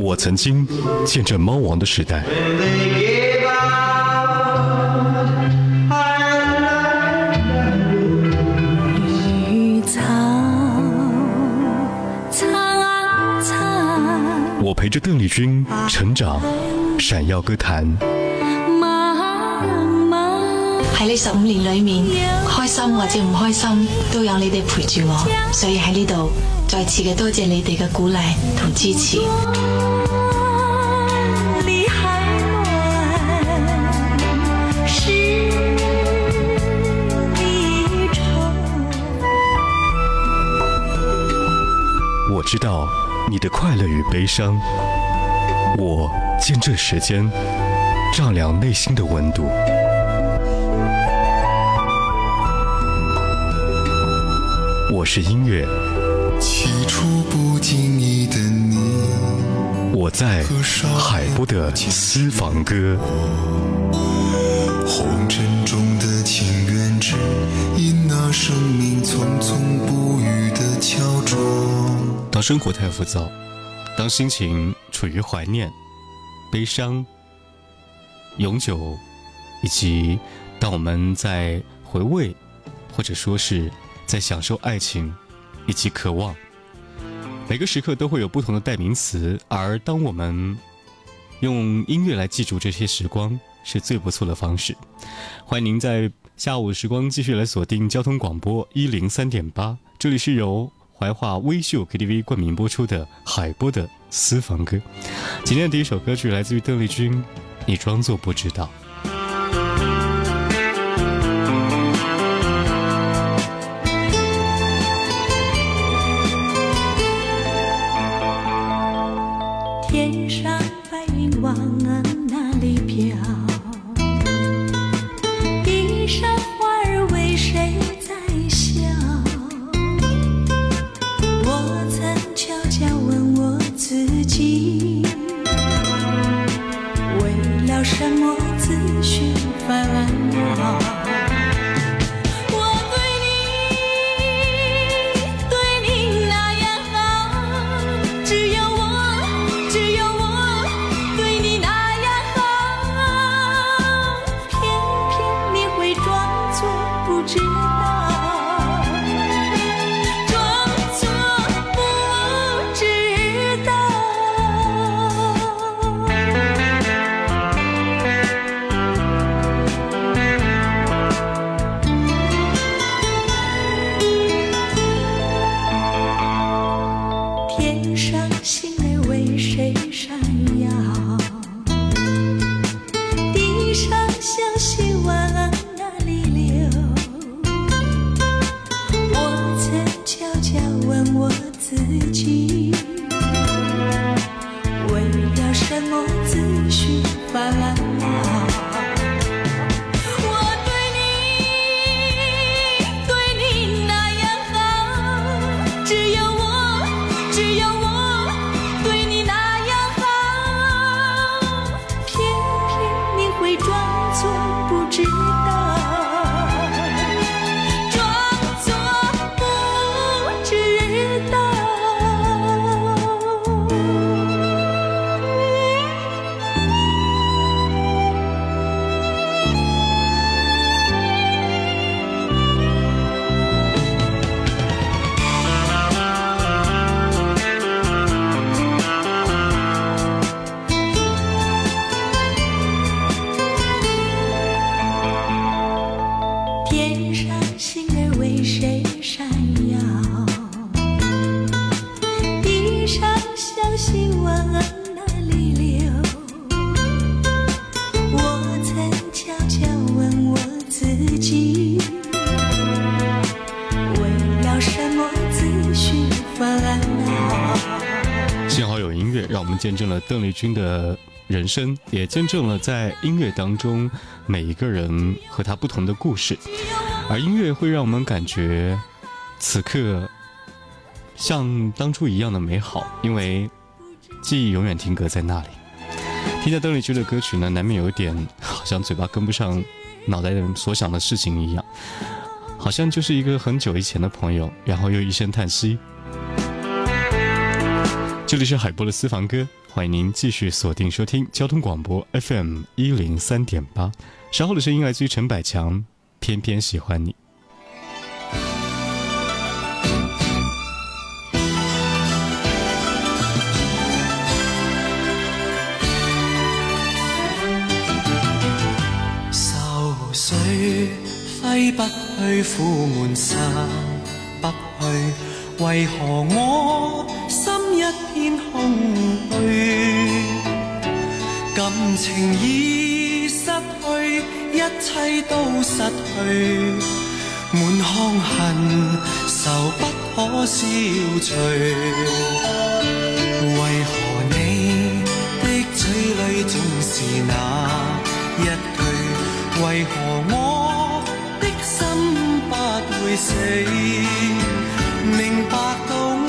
我曾经见证猫王的时代。我陪着邓丽君成长，闪耀歌坛。喺呢十五年里面，开心或者唔开心，都有你哋陪住我，所以喺呢度。再次嘅多谢你哋嘅鼓励同支持。我知道你的快乐与悲伤，我见证时间，丈量内心的温度。我是音乐。起初不经意的你我在海波的私房歌红尘中的情缘只因那生命匆匆不语的胶着当生活太浮躁当心情处于怀念悲伤永久以及当我们在回味或者说是在享受爱情以及渴望，每个时刻都会有不同的代名词，而当我们用音乐来记住这些时光，是最不错的方式。欢迎您在下午时光继续来锁定交通广播一零三点八，这里是由怀化微秀 KTV 冠名播出的海波的私房歌。今天的第一首歌曲来自于邓丽君，《你装作不知道》。有什么自寻烦恼？只有我。见证了邓丽君的人生，也见证了在音乐当中每一个人和她不同的故事。而音乐会让我们感觉此刻像当初一样的美好，因为记忆永远定格在那里。听着邓丽君的歌曲呢，难免有一点好像嘴巴跟不上脑袋所想的事情一样，好像就是一个很久以前的朋友，然后又一声叹息。这里是海波的私房歌，欢迎您继续锁定收听交通广播 FM 一零三点八。稍后的声音来自于陈百强，《偏偏喜欢你》。愁绪挥不去，苦闷散不去。为何我心一片空虚？感情已失去，一切都失去，满腔恨愁不可消除。为何你的嘴里总是那一句？为何我的心不会死？明白到。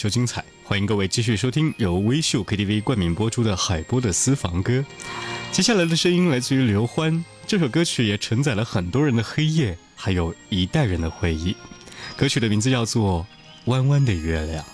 秀精彩，欢迎各位继续收听由微秀 KTV 冠名播出的海波的私房歌。接下来的声音来自于刘欢，这首歌曲也承载了很多人的黑夜，还有一代人的回忆。歌曲的名字叫做《弯弯的月亮》。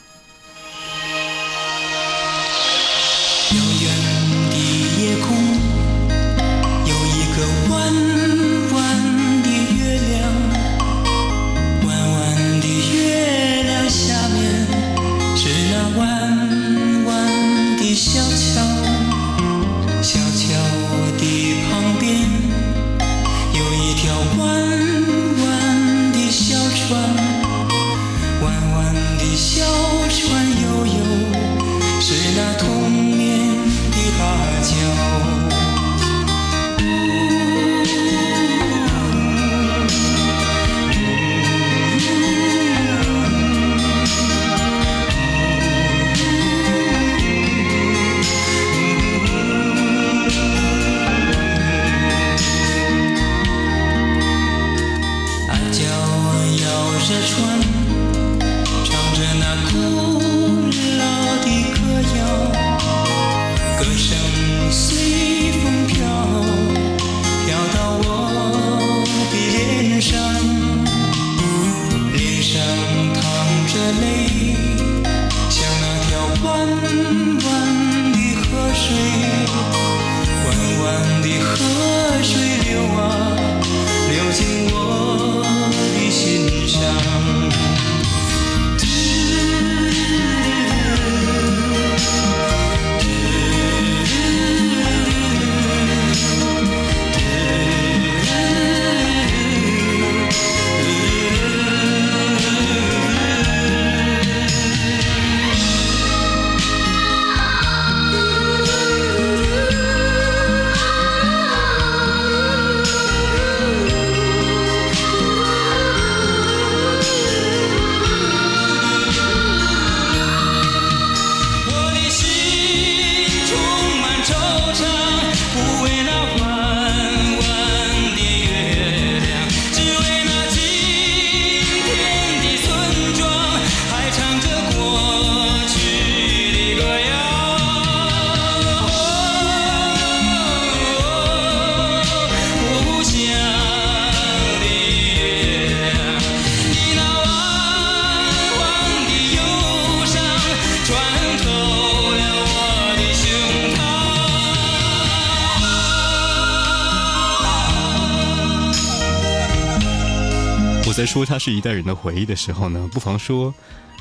在说它是一代人的回忆的时候呢，不妨说，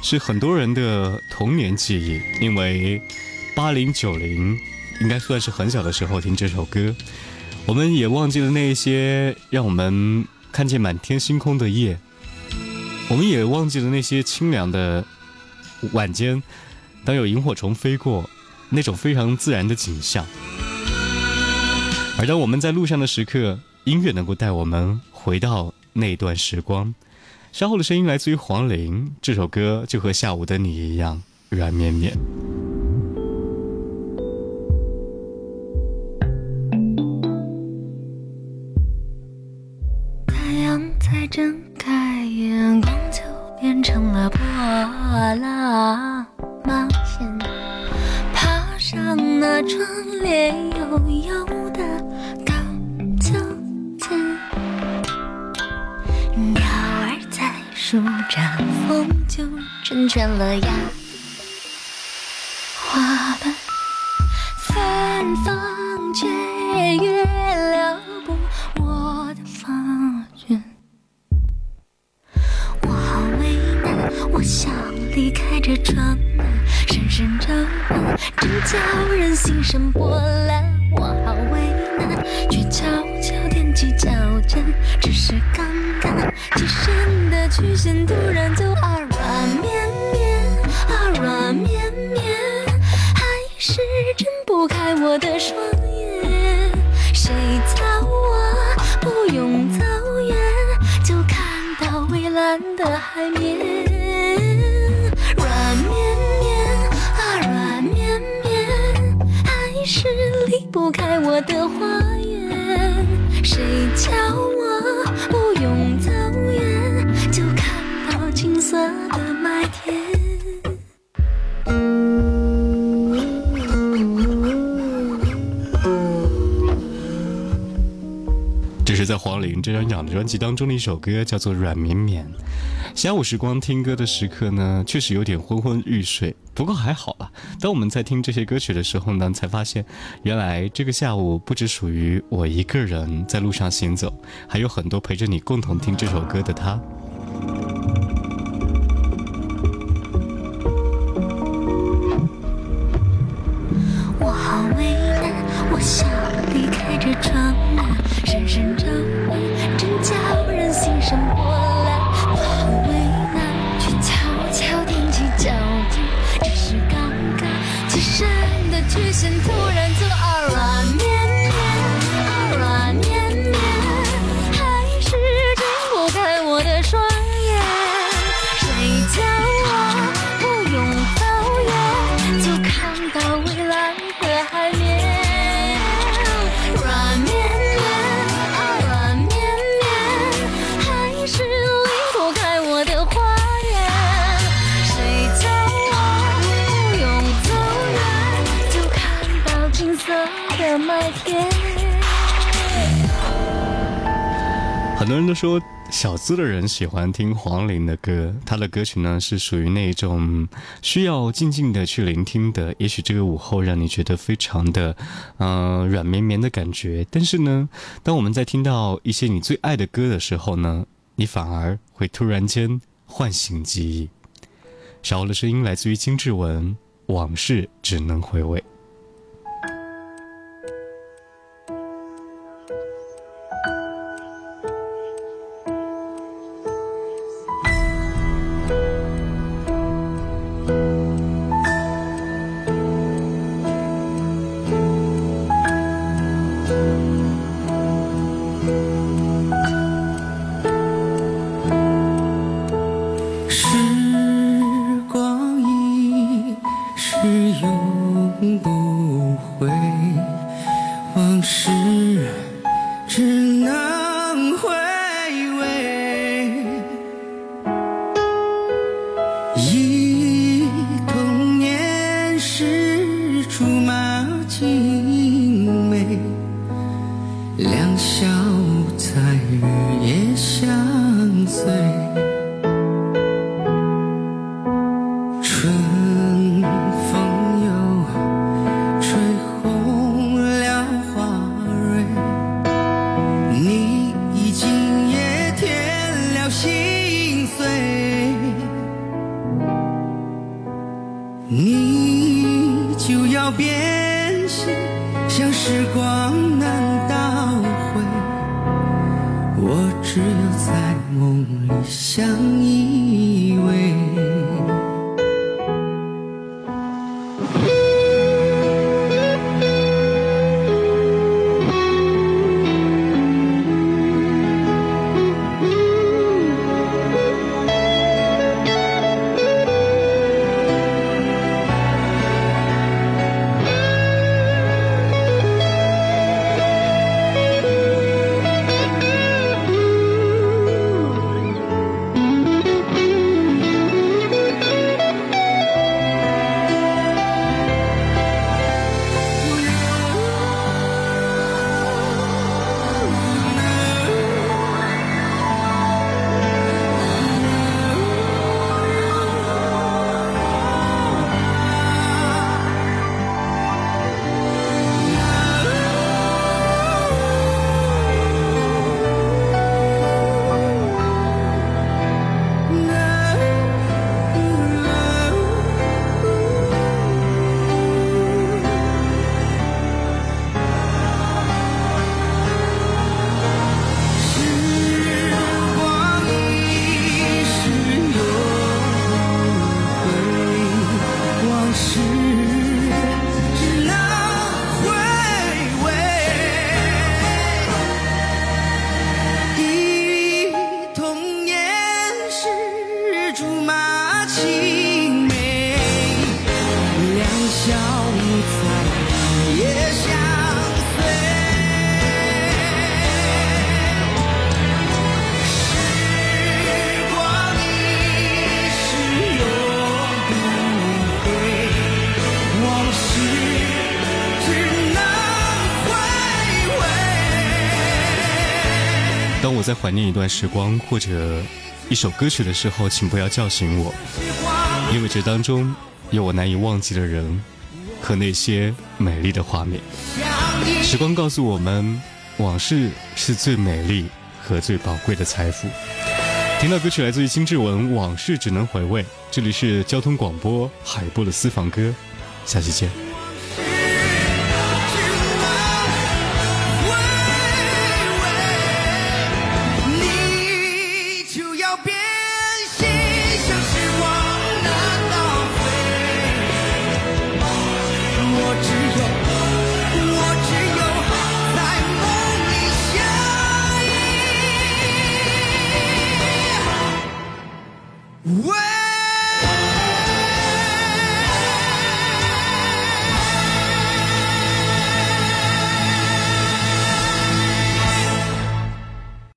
是很多人的童年记忆。因为，八零九零应该算是很小的时候听这首歌，我们也忘记了那些让我们看见满天星空的夜，我们也忘记了那些清凉的晚间，当有萤火虫飞过，那种非常自然的景象。而当我们在路上的时刻，音乐能够带我们回到。那段时光，稍后的声音来自于黄龄，这首歌就和下午的你一样软绵绵。太阳才睁开眼，光就变成了波浪冒险，爬上那窗帘，悠悠。成全了呀，花瓣芬芳，却月撩拨我的发卷。我好为难，我想离开这城难深缠缠真叫人心生波澜。我好为难，却悄悄踮起脚尖，只是刚刚起身的曲线突然就耳软。雾绵绵，还是睁不开我的双眼。谁叫啊？不用走远，就看到蔚蓝的海面。这张鸟的专辑当中的一首歌叫做《软绵绵》。下午时光听歌的时刻呢，确实有点昏昏欲睡，不过还好吧。当我们在听这些歌曲的时候呢，才发现原来这个下午不只属于我一个人在路上行走，还有很多陪着你共同听这首歌的他。我我好为难，想离开这人都说小资的人喜欢听黄龄的歌，他的歌曲呢是属于那种需要静静的去聆听的。也许这个午后让你觉得非常的，嗯，软绵绵的感觉。但是呢，当我们在听到一些你最爱的歌的时候呢，你反而会突然间唤醒记忆。小欧的声音来自于金志文，《往事只能回味》。嗯。在怀念一段时光或者一首歌曲的时候，请不要叫醒我，因为这当中有我难以忘记的人和那些美丽的画面。时光告诉我们，往事是最美丽和最宝贵的财富。听到歌曲来自于金志文，《往事只能回味》。这里是交通广播海波的私房歌，下期见。